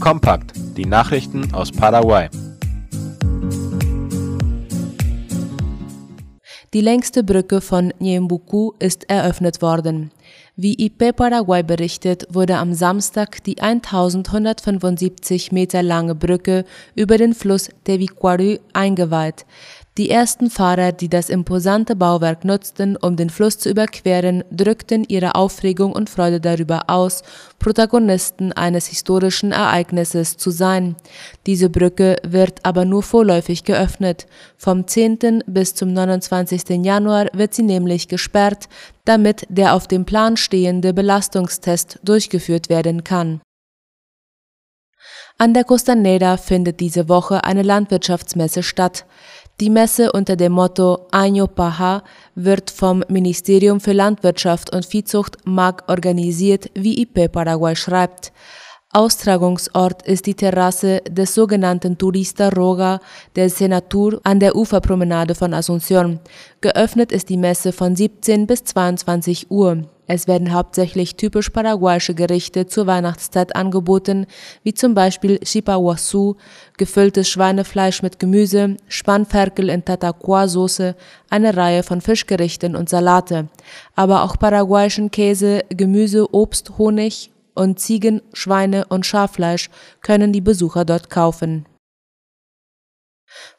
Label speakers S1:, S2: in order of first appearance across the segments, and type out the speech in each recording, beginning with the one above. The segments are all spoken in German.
S1: Kompakt, die Nachrichten aus Paraguay.
S2: Die längste Brücke von Ñembucú ist eröffnet worden. Wie IP Paraguay berichtet, wurde am Samstag die 1175 Meter lange Brücke über den Fluss Tevicuarú eingeweiht. Die ersten Fahrer, die das imposante Bauwerk nutzten, um den Fluss zu überqueren, drückten ihre Aufregung und Freude darüber aus, Protagonisten eines historischen Ereignisses zu sein. Diese Brücke wird aber nur vorläufig geöffnet. Vom 10. bis zum 29. Januar wird sie nämlich gesperrt, damit der auf dem Plan stehende Belastungstest durchgeführt werden kann. An der Costanera findet diese Woche eine Landwirtschaftsmesse statt. Die Messe unter dem Motto Año Paja wird vom Ministerium für Landwirtschaft und Viehzucht MAG organisiert, wie IP Paraguay schreibt. Austragungsort ist die Terrasse des sogenannten Turista Roga der Senatur an der Uferpromenade von Asunción. Geöffnet ist die Messe von 17 bis 22 Uhr. Es werden hauptsächlich typisch paraguayische Gerichte zur Weihnachtszeit angeboten, wie zum Beispiel Chipaguasu, gefülltes Schweinefleisch mit Gemüse, Spannferkel in Tataqua-Soße, eine Reihe von Fischgerichten und Salate, aber auch paraguayischen Käse, Gemüse, Obst, Honig und Ziegen-, Schweine- und Schaffleisch können die Besucher dort kaufen.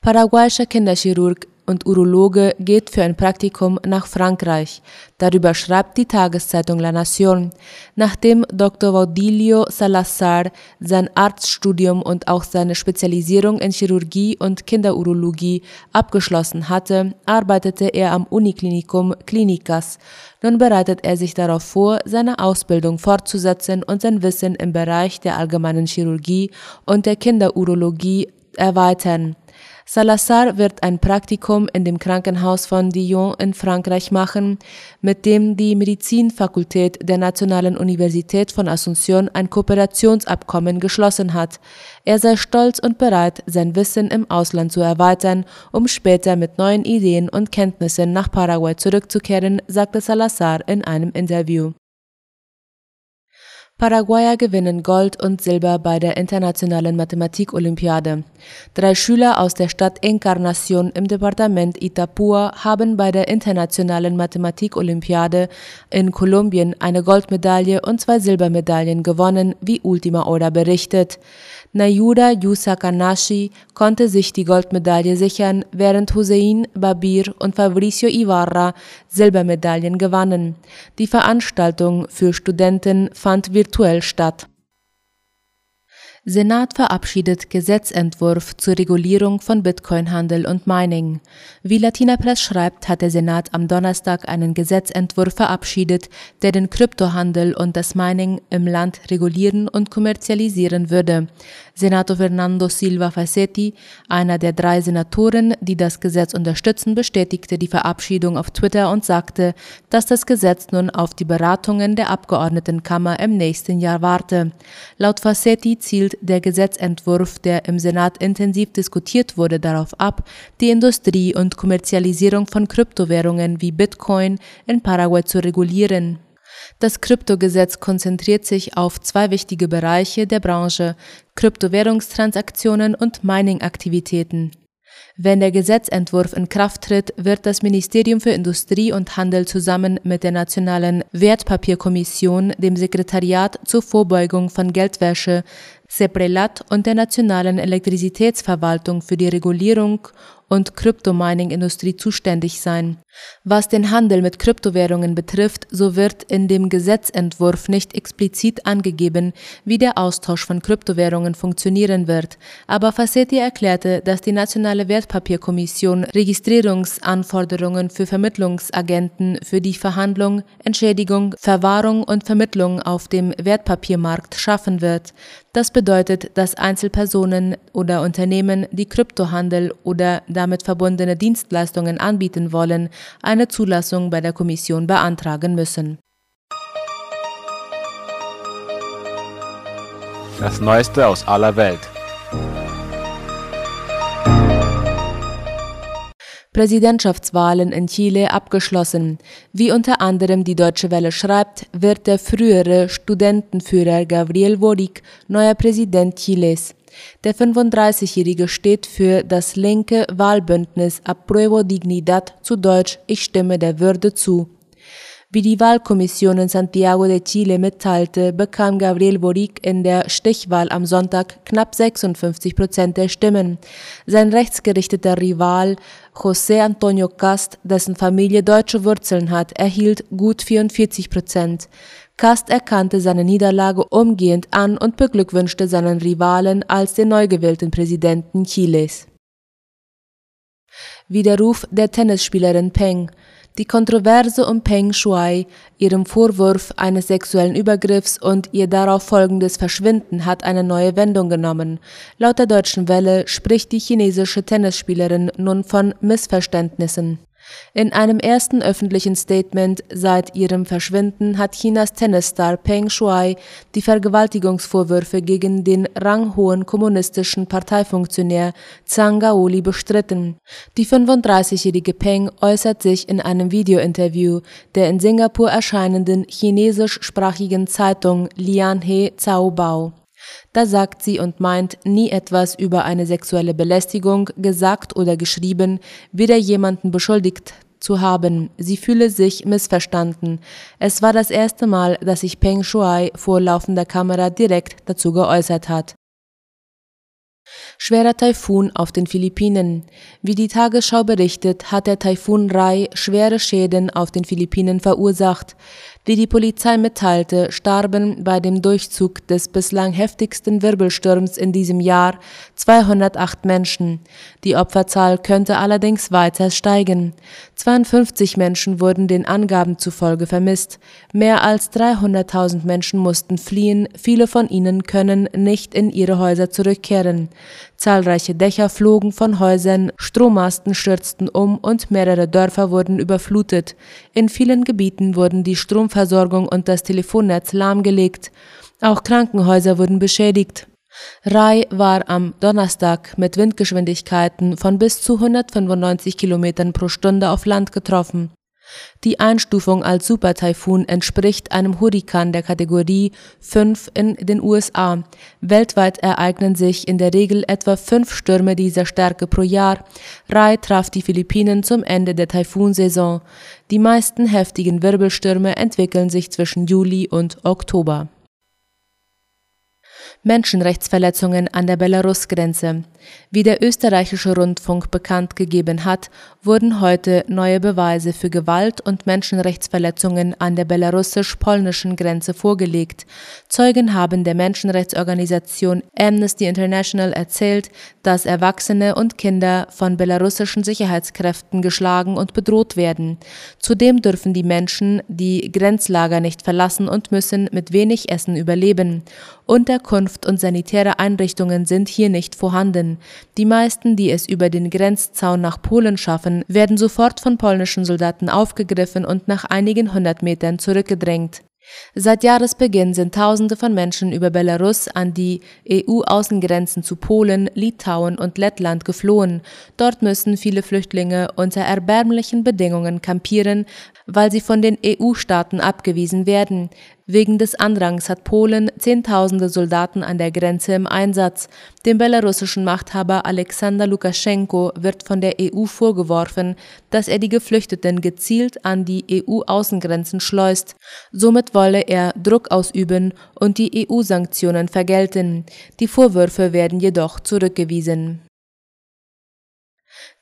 S2: Paraguayischer Kinderchirurg und Urologe geht für ein Praktikum nach Frankreich. Darüber schreibt die Tageszeitung La Nación. Nachdem Dr. Vaudilio Salazar sein Arztstudium und auch seine Spezialisierung in Chirurgie und Kinderurologie abgeschlossen hatte, arbeitete er am Uniklinikum Klinikas. Nun bereitet er sich darauf vor, seine Ausbildung fortzusetzen und sein Wissen im Bereich der allgemeinen Chirurgie und der Kinderurologie erweitern. Salazar wird ein Praktikum in dem Krankenhaus von Dijon in Frankreich machen, mit dem die Medizinfakultät der Nationalen Universität von Asunción ein Kooperationsabkommen geschlossen hat. Er sei stolz und bereit, sein Wissen im Ausland zu erweitern, um später mit neuen Ideen und Kenntnissen nach Paraguay zurückzukehren, sagte Salazar in einem Interview. Paraguayer gewinnen Gold und Silber bei der Internationalen Mathematik-Olympiade. Drei Schüler aus der Stadt Encarnación im Departement Itapúa haben bei der Internationalen Mathematik-Olympiade in Kolumbien eine Goldmedaille und zwei Silbermedaillen gewonnen, wie Ultima Hora berichtet. Nayuda Yusakanashi konnte sich die Goldmedaille sichern, während Hussein Babir und Fabricio Ibarra Silbermedaillen gewannen. Die Veranstaltung für Studenten fand virtuell statt. Senat verabschiedet Gesetzentwurf zur Regulierung von Bitcoin-Handel und Mining. Wie Latina Press schreibt, hat der Senat am Donnerstag einen Gesetzentwurf verabschiedet, der den Kryptohandel und das Mining im Land regulieren und kommerzialisieren würde. Senator Fernando Silva Facetti, einer der drei Senatoren, die das Gesetz unterstützen, bestätigte die Verabschiedung auf Twitter und sagte, dass das Gesetz nun auf die Beratungen der Abgeordnetenkammer im nächsten Jahr warte. Laut Facetti zielt der Gesetzentwurf, der im Senat intensiv diskutiert wurde, darauf ab, die Industrie und Kommerzialisierung von Kryptowährungen wie Bitcoin in Paraguay zu regulieren. Das Kryptogesetz konzentriert sich auf zwei wichtige Bereiche der Branche, Kryptowährungstransaktionen und Mining-Aktivitäten. Wenn der Gesetzentwurf in Kraft tritt, wird das Ministerium für Industrie und Handel zusammen mit der Nationalen Wertpapierkommission, dem Sekretariat zur Vorbeugung von Geldwäsche, Seprelat und der Nationalen Elektrizitätsverwaltung für die Regulierung und Kryptomining-Industrie zuständig sein. Was den Handel mit Kryptowährungen betrifft, so wird in dem Gesetzentwurf nicht explizit angegeben, wie der Austausch von Kryptowährungen funktionieren wird, aber Fassetti erklärte, dass die Nationale Wertpapierkommission Registrierungsanforderungen für Vermittlungsagenten für die Verhandlung, Entschädigung, Verwahrung und Vermittlung auf dem Wertpapiermarkt schaffen wird. Das bedeutet, dass Einzelpersonen oder Unternehmen, die Kryptohandel oder damit verbundene Dienstleistungen anbieten wollen, eine Zulassung bei der Kommission beantragen müssen.
S1: Das Neueste aus aller Welt.
S2: Präsidentschaftswahlen in Chile abgeschlossen. Wie unter anderem die Deutsche Welle schreibt, wird der frühere Studentenführer Gabriel Boric neuer Präsident Chiles. Der 35-Jährige steht für das linke Wahlbündnis Apruebo Dignidad zu Deutsch Ich stimme der Würde zu. Wie die Wahlkommission in Santiago de Chile mitteilte, bekam Gabriel Boric in der Stichwahl am Sonntag knapp 56 Prozent der Stimmen. Sein rechtsgerichteter Rival José Antonio Cast, dessen Familie deutsche Wurzeln hat, erhielt gut 44 Prozent. Cast erkannte seine Niederlage umgehend an und beglückwünschte seinen Rivalen als den neu gewählten Präsidenten Chiles. Widerruf der Tennisspielerin Peng. Die Kontroverse um Peng Shuai, ihrem Vorwurf eines sexuellen Übergriffs und ihr darauf folgendes Verschwinden hat eine neue Wendung genommen. Laut der Deutschen Welle spricht die chinesische Tennisspielerin nun von Missverständnissen. In einem ersten öffentlichen Statement seit ihrem Verschwinden hat Chinas Tennisstar Peng Shuai die Vergewaltigungsvorwürfe gegen den ranghohen kommunistischen Parteifunktionär Zhang Gaoli bestritten. Die 35-jährige Peng äußert sich in einem Videointerview der in Singapur erscheinenden chinesischsprachigen Zeitung Lianhe Zaobao. Da sagt sie und meint nie etwas über eine sexuelle Belästigung gesagt oder geschrieben, weder jemanden beschuldigt zu haben. Sie fühle sich missverstanden. Es war das erste Mal, dass sich Peng Shuai vor laufender Kamera direkt dazu geäußert hat. Schwerer Taifun auf den Philippinen. Wie die Tagesschau berichtet, hat der Taifun Rai schwere Schäden auf den Philippinen verursacht. Wie die Polizei mitteilte, starben bei dem Durchzug des bislang heftigsten Wirbelsturms in diesem Jahr 208 Menschen. Die Opferzahl könnte allerdings weiter steigen. 52 Menschen wurden den Angaben zufolge vermisst. Mehr als 300.000 Menschen mussten fliehen, viele von ihnen können nicht in ihre Häuser zurückkehren. Zahlreiche Dächer flogen von Häusern, Strommasten stürzten um und mehrere Dörfer wurden überflutet. In vielen Gebieten wurden die Stromversorgung und das Telefonnetz lahmgelegt. Auch Krankenhäuser wurden beschädigt. Rai war am Donnerstag mit Windgeschwindigkeiten von bis zu 195 Kilometern pro Stunde auf Land getroffen. Die Einstufung als Supertaifun entspricht einem Hurrikan der Kategorie 5 in den USA. Weltweit ereignen sich in der Regel etwa fünf Stürme dieser Stärke pro Jahr. Rai traf die Philippinen zum Ende der Taifunsaison. Die meisten heftigen Wirbelstürme entwickeln sich zwischen Juli und Oktober. Menschenrechtsverletzungen an der Belarus-Grenze. Wie der österreichische Rundfunk bekannt gegeben hat, wurden heute neue Beweise für Gewalt und Menschenrechtsverletzungen an der belarussisch-polnischen Grenze vorgelegt. Zeugen haben der Menschenrechtsorganisation Amnesty International erzählt, dass Erwachsene und Kinder von belarussischen Sicherheitskräften geschlagen und bedroht werden. Zudem dürfen die Menschen die Grenzlager nicht verlassen und müssen mit wenig Essen überleben. Unterkunft und sanitäre Einrichtungen sind hier nicht vorhanden. Die meisten, die es über den Grenzzaun nach Polen schaffen, werden sofort von polnischen Soldaten aufgegriffen und nach einigen hundert Metern zurückgedrängt. Seit Jahresbeginn sind Tausende von Menschen über Belarus an die EU-Außengrenzen zu Polen, Litauen und Lettland geflohen. Dort müssen viele Flüchtlinge unter erbärmlichen Bedingungen kampieren, weil sie von den EU-Staaten abgewiesen werden. Wegen des Andrangs hat Polen Zehntausende Soldaten an der Grenze im Einsatz. Dem belarussischen Machthaber Alexander Lukaschenko wird von der EU vorgeworfen, dass er die Geflüchteten gezielt an die EU-Außengrenzen schleust. Somit wolle er Druck ausüben und die EU-Sanktionen vergelten. Die Vorwürfe werden jedoch zurückgewiesen.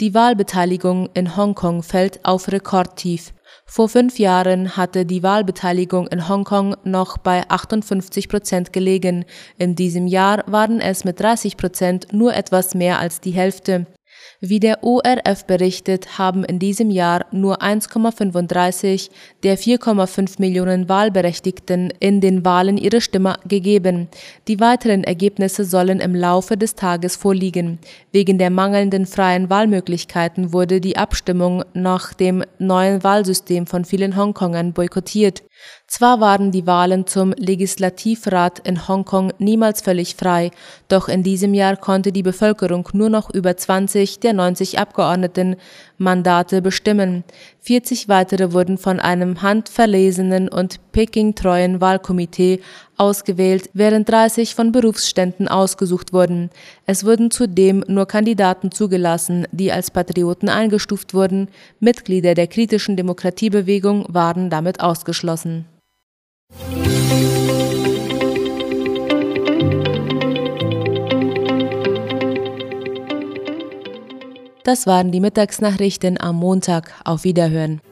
S2: Die Wahlbeteiligung in Hongkong fällt auf Rekordtief. Vor fünf Jahren hatte die Wahlbeteiligung in Hongkong noch bei 58 Prozent gelegen. In diesem Jahr waren es mit 30 Prozent nur etwas mehr als die Hälfte. Wie der ORF berichtet, haben in diesem Jahr nur 1,35 der 4,5 Millionen Wahlberechtigten in den Wahlen ihre Stimme gegeben. Die weiteren Ergebnisse sollen im Laufe des Tages vorliegen. Wegen der mangelnden freien Wahlmöglichkeiten wurde die Abstimmung nach dem neuen Wahlsystem von vielen Hongkongern boykottiert. Zwar waren die Wahlen zum Legislativrat in Hongkong niemals völlig frei, doch in diesem Jahr konnte die Bevölkerung nur noch über 20 der 90 Abgeordneten Mandate bestimmen. 40 weitere wurden von einem handverlesenen und Peking-treuen Wahlkomitee ausgewählt, während 30 von Berufsständen ausgesucht wurden. Es wurden zudem nur Kandidaten zugelassen, die als Patrioten eingestuft wurden. Mitglieder der kritischen Demokratiebewegung waren damit ausgeschlossen. Das waren die Mittagsnachrichten am Montag. Auf Wiederhören.